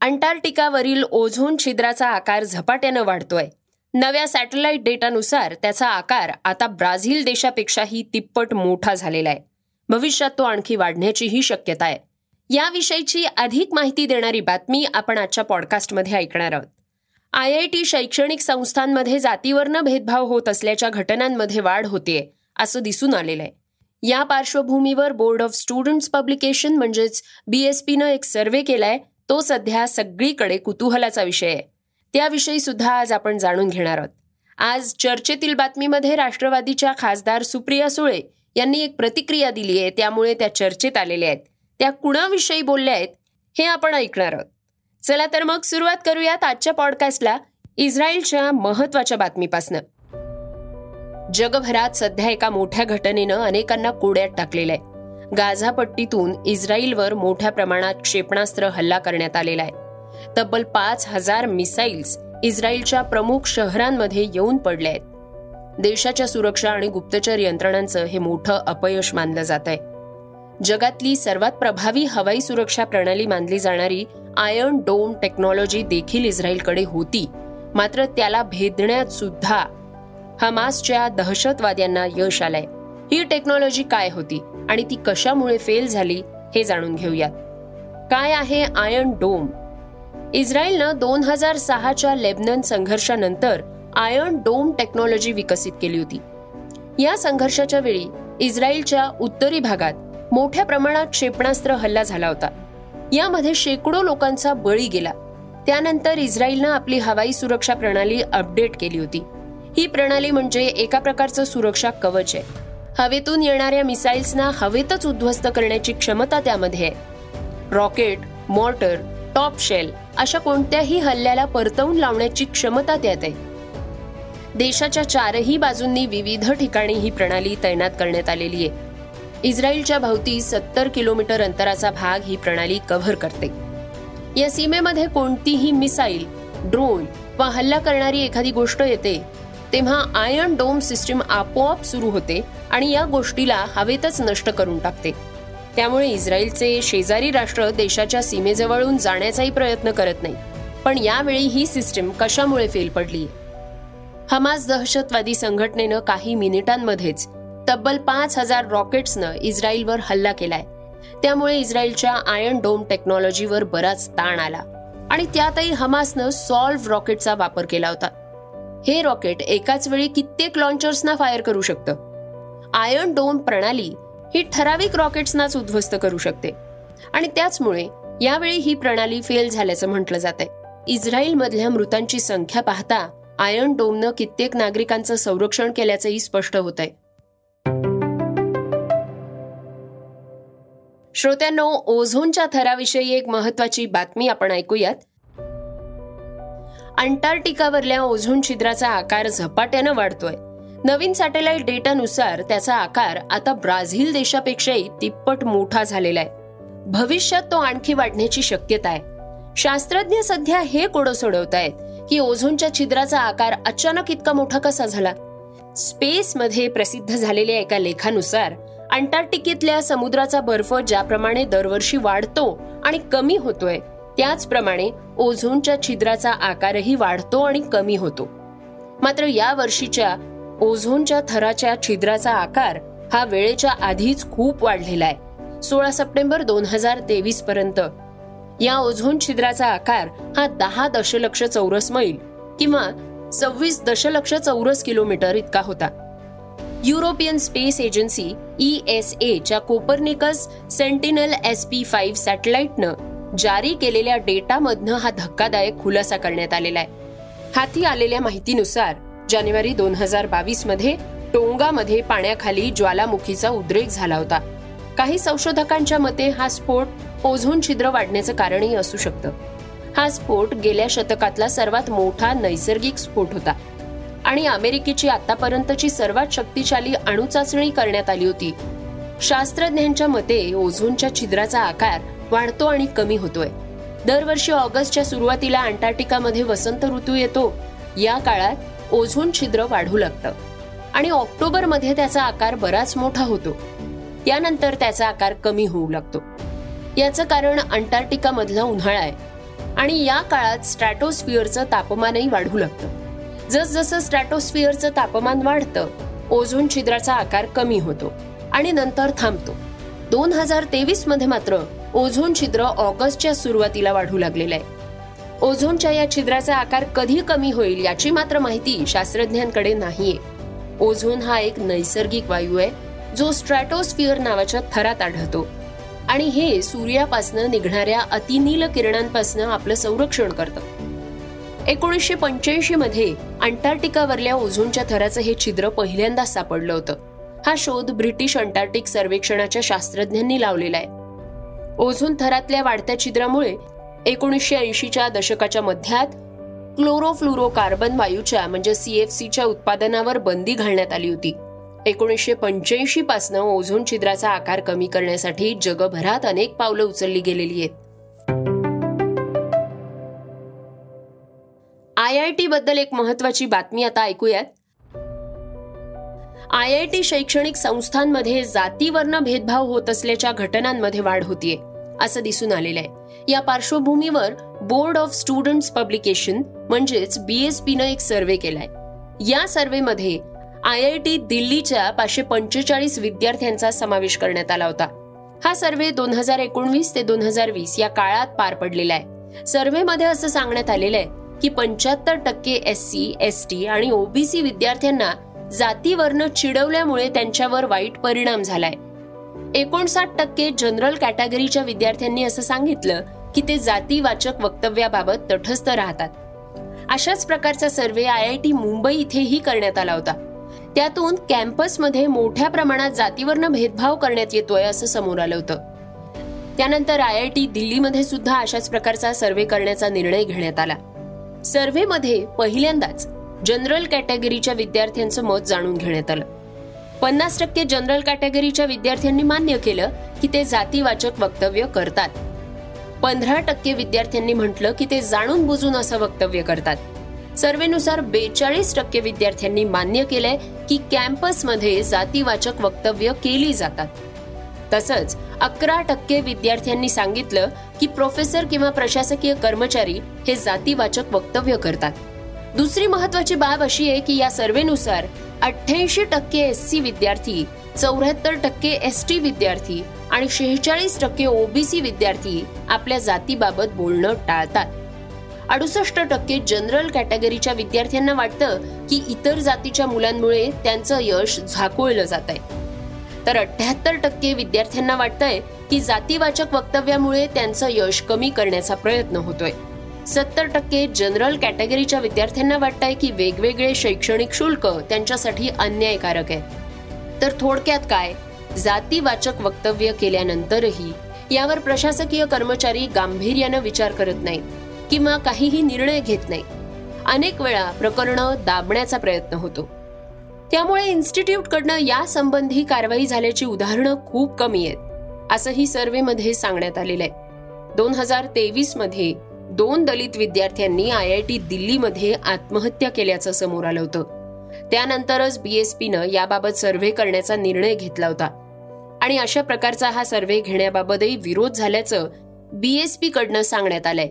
अंटार्क्टिकावरील ozone छिद्राचा आकार झपाट्यानं वाढतोय. नव्या सॅटेलाइट डेटानुसार त्याचा आकार आता ब्राझील देशापेक्षाही तिप्पट मोठा झालेला आहे. भविष्यात तो आणखी वाढण्याचीही शक्यता आहे. याविषयीची अधिक माहिती देणारी बातमी आपण आजच्या पॉडकास्टमध्ये ऐकणार आहोत. आय आय टी शैक्षणिक संस्थांमध्ये जातीवरनं भेदभाव होत असल्याच्या घटनांमध्ये वाढ होतीये असं दिसून आलेलं आहे. या पार्श्वभूमीवर बोर्ड ऑफ स्टुडंट्स पब्लिकेशन म्हणजेच बीएसपीनं एक सर्व्हे केलाय तो सध्या सगळीकडे कुतूहलाचा विषय आहे. त्याविषयी सुद्धा आज आपण जाणून घेणार आहोत. आज चर्चेतील बातमीमध्ये राष्ट्रवादीच्या खासदार सुप्रिया सुळे यांनी एक प्रतिक्रिया दिली आहे. त्यामुळे त्या चर्चेत आलेल्या आहेत. त्या कुणाविषयी बोलल्या आहेत हे आपण ऐकणार आहोत. चला तर मग सुरुवात करूयात आजच्या पॉडकास्टला इस्रायलच्या महत्त्वाच्या बातमीपासनं. जगभरात सध्या एका मोठ्या घटनेनं अनेकांना कोड्यात टाकलेलं आहे. गाझापट्टीतून इस्रायलवर मोठ्या प्रमाणात क्षेपणास्त्र हल्ला करण्यात आलेला आहे. तब्बल पाच हजार मिसाईल्स इस्रायलच्या प्रमुख शहरांमध्ये येऊन पडले आहेत. देशाच्या सुरक्षा आणि गुप्तचर यंत्रणांचं हे मोठं अपयश मानलं जात आहे. जगातली सर्वात प्रभावी हवाई सुरक्षा प्रणाली मानली जाणारी आयर्न डोम टेक्नॉलॉजी देखील इस्रायलकडे होती. मात्र त्याला भेदण्यात सुद्धा हमासच्या दहशतवाद्यांना यश आलंय. ही टेक्नॉलॉजी काय होती? आणि ती कशामुळे फेल झाली हे जाणून घेऊयात. काय आहे आयर्न डोम? इस्रायलनं दोन हजार सहाच्या लेबनन संघर्षानंतर आयर्न डोम टेक्नॉलॉजी विकसित केली होती. या संघर्षाच्या वेळी इस्रायलच्या उत्तरी भागात मोठ्या प्रमाणात क्षेपणास्त्र हल्ला झाला होता. यामध्ये शेकडो लोकांचा बळी गेला. त्यानंतर इस्रायलनं आपली हवाई सुरक्षा प्रणाली अपडेट केली होती. ही प्रणाली म्हणजे एका प्रकारचं सुरक्षा कवच आहे. हवेतून येणाऱ्या मिसाईल्सना हवेतच उद्ध्वस्त करण्याची क्षमता त्यामध्ये आहे. रॉकेट मॉर्टर टॉप शेल अशा कोणत्याही हल्ल्याला परतवून लावण्याची क्षमता त्यात आहे. देशाच्या चारही बाजूंनी विविध ठिकाणी ही प्रणाली तैनात करण्यात आलेली आहे. इस्रायलच्या भोवती सत्तर किलोमीटर अंतराचा भाग ही प्रणाली कव्हर करते. या सीमेमध्ये कोणतीही मिसाईल ड्रोन वा हल्ला करणारी एखादी गोष्ट येते तेव्हा आयर्न डोम सिस्टीम आपोआप सुरू होते आणि या गोष्टीला हवेतच नष्ट करून टाकते. त्यामुळे इस्रायलचे शेजारी राष्ट्र देशाच्या सीमेजवळून जाण्याचाही प्रयत्न करत नाही. पण यावेळी ही सिस्टीम कशामुळे फेल पडली? हमास दहशतवादी संघटनेनं काही मिनिटांमध्येच तब्बल पाच हजार रॉकेट्सनं इस्रायलवर हल्ला केलाय. त्यामुळे इस्रायलच्या आयर्न डोम टेक्नॉलॉजीवर बराच ताण आला. आणि त्यातही हमासनं सॉल्व्ह रॉकेटचा वापर केला होता. हे रॉकेट एकाच वेळी कित्येक लॉन्चर्सना फायर करू शकतं. आयर्न डोम प्रणाली ही ठराविक रॉकेट्सनाच उद्ध्वस्त करू शकते. आणि त्याचमुळे यावेळी ही प्रणाली फेल झाल्याचं म्हटलं जात आहे इस्रायलमधल्या मृतांची संख्या पाहता आयर्न डोमनं कित्येक नागरिकांचं संरक्षण केल्याचंही स्पष्ट होत आहे श्रोत्यांनो ओझोनच्या थराविषयी एक महत्वाची बातमी आपण ऐकूयात. अंटार्क्टिकावरल्या ओझोन छिद्राचा आकार झपाट्यानं वाढतोय. नवीन सॅटेलाइट डेटानुसार त्याचा आकार आता ब्राझील देशापेक्षाही तिप्पट मोठा झालेला आहे. भविष्यात तो आणखी वाढण्याची शक्यता आहे. शास्त्रज्ञ सध्या हे कोडं सोडवत आहेत की ओझोनच्या छिद्राचा आकार अचानक इतका मोठा कसा झाला? स्पेसमध्ये प्रसिद्ध झालेल्या एका लेखानुसार अंटार्क्टिकेतल्या समुद्राचा बर्फ ज्याप्रमाणे दरवर्षी वाढतो आणि कमी होतोय त्याचप्रमाणे ओझोनच्या छिद्राचा आकारही वाढतो आणि कमी होतो. मात्र या वर्षीच्या ओझोनच्या थराच्या छिद्राचा आकार हा वेळेच्या आधीच खूप वाढलेला आहे. सोळा सप्टेंबर दोन हजार तेवीस पर्यंत या ओझोन छिद्राचा आकार हा दहा दशलक्ष चौरस मैल किंवा सव्वीस दशलक्ष चौरस किलोमीटर इतका होता. European space agency E S एच्या Copernicus Sentinel S P five सॅटेलाइटनं जारी केलेल्या डेटामधनं हा धक्कादायक खुलासा करण्यात आलेला आहे. हाती आलेल्या माहितीनुसार जानेवारी दोन हजार बावीसमध्ये टोंगामध्ये पाण्याखाली ज्वालामुखीचा उद्रेक झाला होता. काही संशोधकांच्या मते हा स्फोट ओझोन छिद्र वाढण्याचं कारणही असू शकतं. हा स्फोट गेल्या शतकातला सर्वात मोठा नैसर्गिक स्फोट होता आणि अमेरिकेची आतापर्यंतची सर्वात शक्तिशाली अणुचाचणी करण्यात आली होती. शास्त्रज्ञांच्या मते ओझोनच्या छिद्राचा आकार वाढतो आणि कमी होतोय. दरवर्षी ऑगस्टच्या सुरुवातीला अंटार्क्टिकामध्ये वसंत ऋतू येतो. या काळात ओझोन छिद्र वाढू लागतं. आणि ऑक्टोबरमध्ये त्याचा आकार बराच मोठा होतो. त्यानंतर त्याचा आकार कमी होऊ लागतो. याचं कारण अंटार्क्टिका मधला उन्हाळा आहे. आणि या काळात स्ट्रॅटोस्फिअरचं तापमानही वाढू लागतं. जसजसं स्ट्रॅटोस्फिअरचं तापमान वाढतं ओझोन छिद्राचा आकार कमी होतो आणि नंतर थांबतो. दोन हजार तेवीसमध्ये मात्र ओझोन छिद्र ऑगस्टच्या सुरुवातीला वाढू लागलेलं आहे. ओझोनच्या या छिद्राचा आकार कधी कमी होईल याची मात्र माहिती शास्त्रज्ञांकडे नाहीये. ओझोन हा एक नैसर्गिक वायू आहे जो स्ट्रॅटोस्फिअर नावाच्या थरात आढळतो. आणि हे सूर्यापासनं निघणाऱ्या अतिनील किरणांपासनं आपलं संरक्षण करतं. एकोणीसशे पंच्याऐंशी मध्ये अंटार्क्टिकावरल्या ओझोनच्या थराचं हे छिद्र पहिल्यांदाच सापडलं होतं. हा शोध ब्रिटिश अंटार्क्टिक सर्वेक्षणाच्या शास्त्रज्ञांनी लावलेला आहे. ओझोन थरातल्या वाढत्या छिद्रामुळे एकोणीसशे ऐंशीच्या दशकाच्या मध्यात क्लोरोफ्लुरोकार्बन वायूच्या म्हणजे सीएफसीच्या उत्पादनावर बंदी घालण्यात आली होती. एकोणीसशे पंच्याऐंशी पासनं ओझोन छिद्राचा आकार कमी करण्यासाठी जगभरात अनेक पावलं उचलली गेलेली आहेत. आय आय टी बद्दल एक महत्वाची बातमी आता ऐकूयात. आय आय टी शैक्षणिक संस्थांमध्ये जातीवर्ण भेदभाव होत असल्याच्या घटनांमध्ये वाढ होतीये. असं दिसून आलेलं आहे या पार्श्वभूमीवर बोर्ड ऑफ स्टुडंट्स पब्लिकेशन म्हणजेच बीएसपीनं एक सर्वे केलाय. या सर्वेमध्ये आय आय टी दिल्लीच्या पाचशे पंचेचाळीस विद्यार्थ्यांचा समावेश करण्यात आला होता. हा सर्वे दोन हजार एकोणवीस ते दोन हजार वीस या काळात पार पडलेला आहे. सर्व्हेमध्ये असं सांगण्यात आलेलं आहे की पंच्याहत्तर टक्के एस सी एस टी आणि ओबीसी विद्यार्थ्यांना जातीवर्ण चिडवल्यामुळे त्यांच्यावर वाईट परिणाम झालाय. एकोणसाठ टक्के जनरल कॅटेगरीच्या विद्यार्थ्यांनी असं सांगितलं की ते जातीवाचक वक्तव्याबाबत तटस्थ राहतात. अशाच प्रकारचा survey I I T Mumbai इथेही करण्यात आला होता. त्यातून कॅम्पसमध्ये मोठ्या प्रमाणात जातीवरनं भेदभाव करण्यात येतोय असं समोर आलं होतं. त्यानंतर आय आय टी दिल्लीमध्ये सुद्धा अशाच प्रकारचा सर्व्हे करण्याचा निर्णय घेण्यात आला. सर्व्हेमध्ये पहिल्यांदाच जनरल कॅटेगरीच्या विद्यार्थ्यांचं मत जाणून घेण्यात आलं. पन्नास टक्के जनरल कॅटेगरीच्या विद्यार्थ्यांनी मान्य केलं की ते जातीवाचक वक्तव्य करतात. पंधरा टक्के विद्यार्थ्यांनी म्हटलं की ते जाणून बुजून असं वक्तव्य करतात. सर्वेनुसार बेचाळीस टक्के विद्यार्थ्यांनी मान्य केलंय की कॅम्पसमध्ये जातीवाचक वक्तव्य केली जातात. तसंच अकरा टक्के विद्यार्थ्यांनी सांगितलं की प्रोफेसर किंवा प्रशासकीय कर्मचारी हे जातीवाचक वक्तव्य करतात. दुसरी महत्वाची बाब अशी आहे की या सर्वेनुसार अठ्ठ्याऐंशी टक्के एस सी विद्यार्थी चौऱ्याहत्तर टक्के एस टी विद्यार्थी आणि शेहेचाळीस टक्के ओबीसी विद्यार्थी आपल्या जातीबाबत बोलणं टाळतात. अडुसष्ट टक्के जनरल कॅटेगरीच्या विद्यार्थ्यांना वाटतं की इतर जातीच्या मुलांमुळे त्यांचं यश झाकोळलं जात आहे तर अठ्याहत्तर टक्के विद्यार्थ्यांना वाटतंय की जातीवाचक वक्तव्यामुळे त्यांचं यश कमी करण्याचा प्रयत्न होतोय. सत्तर टक्के जनरल कॅटेगरीच्या विद्यार्थ्यांना वाटतंय की वेगवेगळे शैक्षणिक शुल्क त्यांच्यासाठी अन्यायकारक आहे तर थोडक्यात काय? जातीवाचक वक्तव्य केल्यानंतरही यावर प्रशासकीय कर्मचारी गांभीर्यानं विचार करत नाहीत किंवा काहीही निर्णय घेत नाही अनेक वेळा प्रकरणं दाबण्याचा प्रयत्न होतो. त्यामुळे इन्स्टिट्यूटकडनं यासंबंधी कारवाई झाल्याची उदाहरणं खूप कमी आहेत असंही सर्व्हेमध्ये सांगण्यात आलेलं आहे. दोन हजार तेवीसमध्ये दोन दलित विद्यार्थ्यांनी आय आय टी दिल्लीमध्ये आत्महत्या केल्याचं समोर आलं होतं. त्यानंतरच बीएसपीनं याबाबत सर्व्हे करण्याचा निर्णय घेतला होता. आणि अशा प्रकारचा हा सर्व्हे घेण्याबाबतही विरोध झाल्याचं बीएसपी कडनं सांगण्यात आलंय.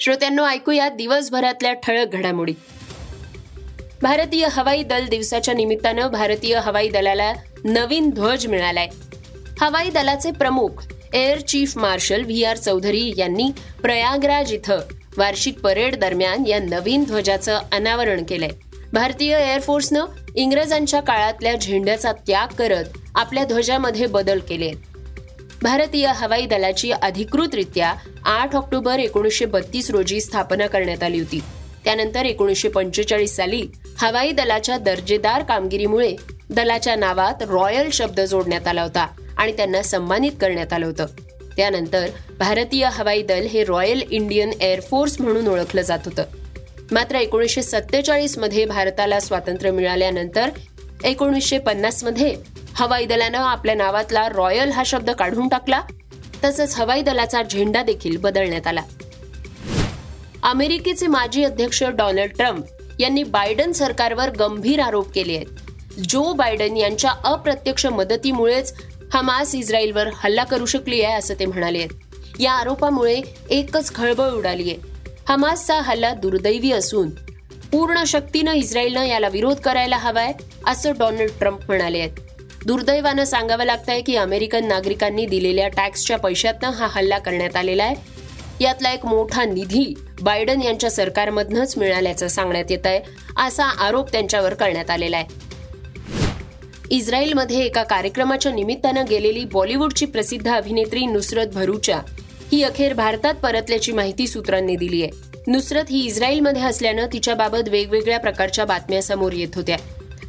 श्रोत्यांनो ऐकूया दिवसभरातल्या ठळक घडामोडी. भारतीय हवाई दल दिवसाच्या निमित्तानं भारतीय हवाई दलाला नवीन ध्वज मिळालाय. हवाई दलाचे प्रमुख air chief marshal V R Chaudhari यांनी प्रयागराज इथं वार्षिक परेड दरम्यान या नवीन ध्वजाचं अनावरण केलंय. भारतीय एअरफोर्सनं इंग्रजांच्या काळातल्या झेंड्याचा त्याग करत आपल्या ध्वजामध्ये बदल केले भारतीय हवाई दलाची अधिकृतरित्या आठ ऑक्टोबर एकोणीसशे बत्तीस रोजी स्थापना करण्यात आली होती. त्यानंतर एकोणीसशे पंचेचाळीस साली हवाई दलाच्या दर्जेदार कामगिरीमुळे दलाच्या नावात रॉयल शब्द जोडण्यात आला होता. आणि त्यांना सन्मानित करण्यात आलं होतं. त्यानंतर भारतीय हवाई दल हे रॉयल इंडियन एअरफोर्स म्हणून ओळखलं जात होतं. मात्र एकोणीसशे सत्तेचाळीसमध्ये भारताला स्वातंत्र्य मिळाल्यानंतर एकोणीसशे पन्नासमध्ये हवाई दलानं आपल्या नावातला रॉयल हा शब्द काढून टाकला. तसंच हवाई दलाचा झेंडा देखील बदलण्यात आला. अमेरिकेचे माजी अध्यक्ष डोनाल्ड ट्रम्प यांनी बायडन सरकारवर गंभीर आरोप केले आहेत. जो बायडन यांच्या अप्रत्यक्ष मदतीमुळेच हमास इस्रायलवर हल्ला करू शकली आहे असं ते म्हणाले. आहेत या आरोपामुळे एकच खळबळ उडाली आहे हमासचा हल्ला दुर्दैवी असून पूर्ण शक्तीनं इस्रायलनं याला विरोध करायला हवाय असं डोनाल्ड ट्रम्प म्हणाले आहेत. दुर्दैवानं सांगावं लागतंय की अमेरिकन नागरिकांनी दिलेल्या टॅक्सच्या पैशातनं हा हल्ला करण्यात आलेला आहे. यातला एक मोठा निधी बायडन यांच्या सरकारमधनच मिळाल्याचं सांगण्यात येत आहे असा आरोप त्यांच्यावर करण्यात आलेला आहे. इस्रायलमध्ये एका कार्यक्रमाच्या निमित्तानं गेलेली बॉलिवूडची प्रसिद्ध अभिनेत्री नुसरत भरूचा ही अखेर भारतात परतल्याची माहिती सूत्रांनी दिली आहे. नुसरत ही इस्रायलमध्ये असल्यानं तिच्याबाबत वेगवेगळ्या प्रकारच्या बातम्या समोर येत होत्या.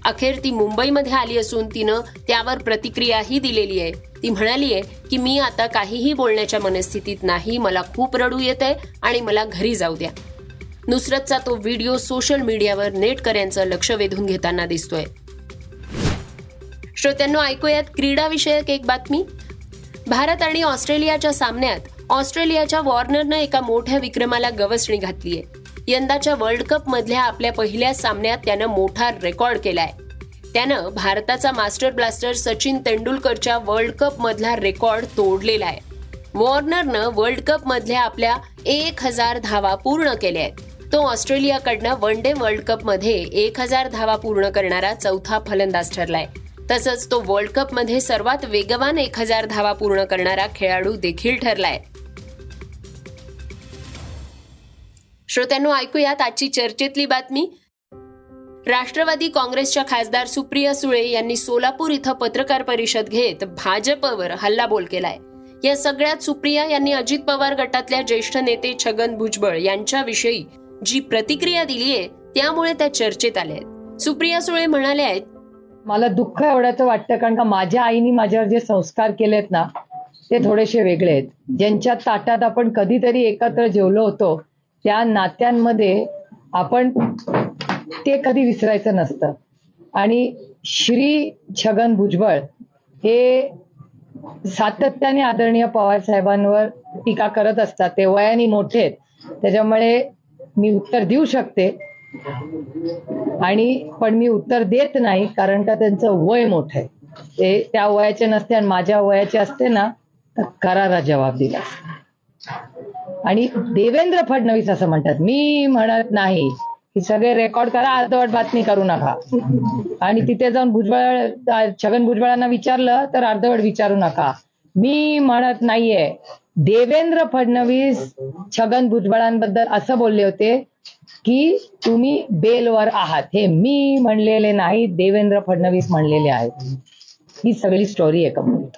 अखेर ती मुंबईमध्ये आली असून तिनं त्यावर प्रतिक्रियाही दिलेली आहे. ती म्हणाली आहे की मी आता काहीही बोलण्याच्या मनस्थितीत नाही मला खूप रडू येत आहे आणि मला घरी जाऊ द्या. नुसरतचा तो व्हिडिओ सोशल मीडियावर नेटकऱ्यांचं लक्ष वेधून घेताना दिसतोय. श्रोत्यांना ऐकूयात क्रीडाविषयक एक बातमी. भारत आणि ऑस्ट्रेलियाच्या सामन्यात ऑस्ट्रेलियाच्या वॉर्नरनं एका मोठ्या विक्रमाला गवसणी घातली आहे. यंदाच्या वर्ल्ड कप मधल्या आपल्या पहिल्या सामन्यात त्यानं मोठा रेकॉर्ड केलाय. त्यानं भारताचा मास्टर ब्लास्टर सचिन तेंडुलकरच्या वर्ल्ड कप मधला रेकॉर्ड तोडलेला आहे. वॉर्नरनं वर्ल्ड कप मधल्या आपल्या एक हजार धावा पूर्ण केल्या आहेत. तो ऑस्ट्रेलियाकडनं वन डे वर्ल्ड कपमध्ये एक हजार धावा पूर्ण करणारा चौथा फलंदाज ठरलाय. तसंच तो वर्ल्ड कपमध्ये सर्वात वेगवान एक हजार धावा पूर्ण करणारा खेळाडू देखील ठरलाय. श्रोत्यांनो ऐकूयात आजची चर्चेतली बातमी. राष्ट्रवादी काँग्रेसच्या खासदार सुप्रिया सुळे यांनी सोलापूर इथं पत्रकार परिषद घेत भाजपवर हल्लाबोल केलाय. या सगळ्यात सुप्रिया यांनी अजित पवार गटातल्या ज्येष्ठ नेते छगन भुजबळ यांच्याविषयी जी प्रतिक्रिया दिली आहे त्यामुळे त्या चर्चेत आल्या आहेत सुप्रिया सुळे म्हणाल्या आहेत मला दुःख एवढ्याचं वाटतं कारण का माझ्या आईने माझ्यावर जे संस्कार केलेत ना ते थोडेसे वेगळे आहेत. ज्यांच्या ताटात आपण कधीतरी एकत्र जेवलो होतो त्या नात्यांमध्ये आपण ते कधी विसरायचं नसतं. आणि श्री छगन भुजबळ हे सातत्याने आदरणीय पवार साहेबांवर टीका करत असतात. ते वयाने मोठे आहेत. त्याच्यामुळे मी उत्तर देऊ शकते. आणि पण मी उत्तर देत नाही कारण का त्यांचं वय मोठं आहे. ते त्या वयाचे नसते आणि माझ्या वयाचे असते ना तर करारा जबाब दिला. आणि देवेंद्र फडणवीस असं म्हणतात मी म्हणत नाही की सगळे रेकॉर्ड करा अर्धवट बातमी करू नका. आणि तिथे जाऊन भुजबळ छगन भुजबळांना विचारलं तर अर्धवट विचारू नका. मी म्हणत नाहीये. देवेंद्र फडणवीस छगन भुजबळांबद्दल असं बोलले होते की तुम्ही बेलवर आहात. हे मी म्हणलेले नाही देवेंद्र फडणवीस म्हणलेले आहेत. ही सगळी स्टोरी आहे कंप्लीट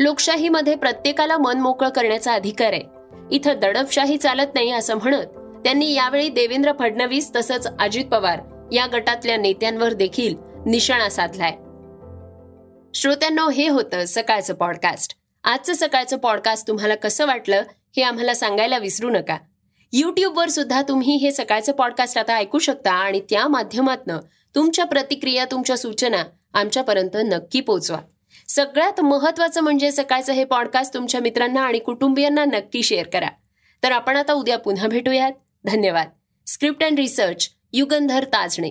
लोकशाहीमध्ये प्रत्येकाला मन मोकळं करण्याचा अधिकार आहे. इथं दडपशाही चालत नाही असं म्हणत त्यांनी यावेळी देवेंद्र फडणवीस तसंच अजित पवार या गटातल्या नेत्यांवर देखील निशाणा साधलाय. श्रोत्यांनो हे होतं सकाळचं पॉडकास्ट आजचं सकाळचं पॉडकास्ट तुम्हाला कसं वाटलं हे आम्हाला सांगायला विसरू नका. यूट्यूबवर सुद्धा तुम्ही हे सकाळचं पॉडकास्ट आता ऐकू शकता आणि त्या माध्यमातनं तुमच्या प्रतिक्रिया तुमच्या सूचना आमच्यापर्यंत नक्की पोचवा. सगळ्यात महत्वाचं म्हणजे सकाळचं हे पॉडकास्ट तुमच्या मित्रांना आणि कुटुंबियांना नक्की शेअर करा. तर आपण आता उद्या पुन्हा भेटूयात. धन्यवाद. Script and research Yugandhar Tajne.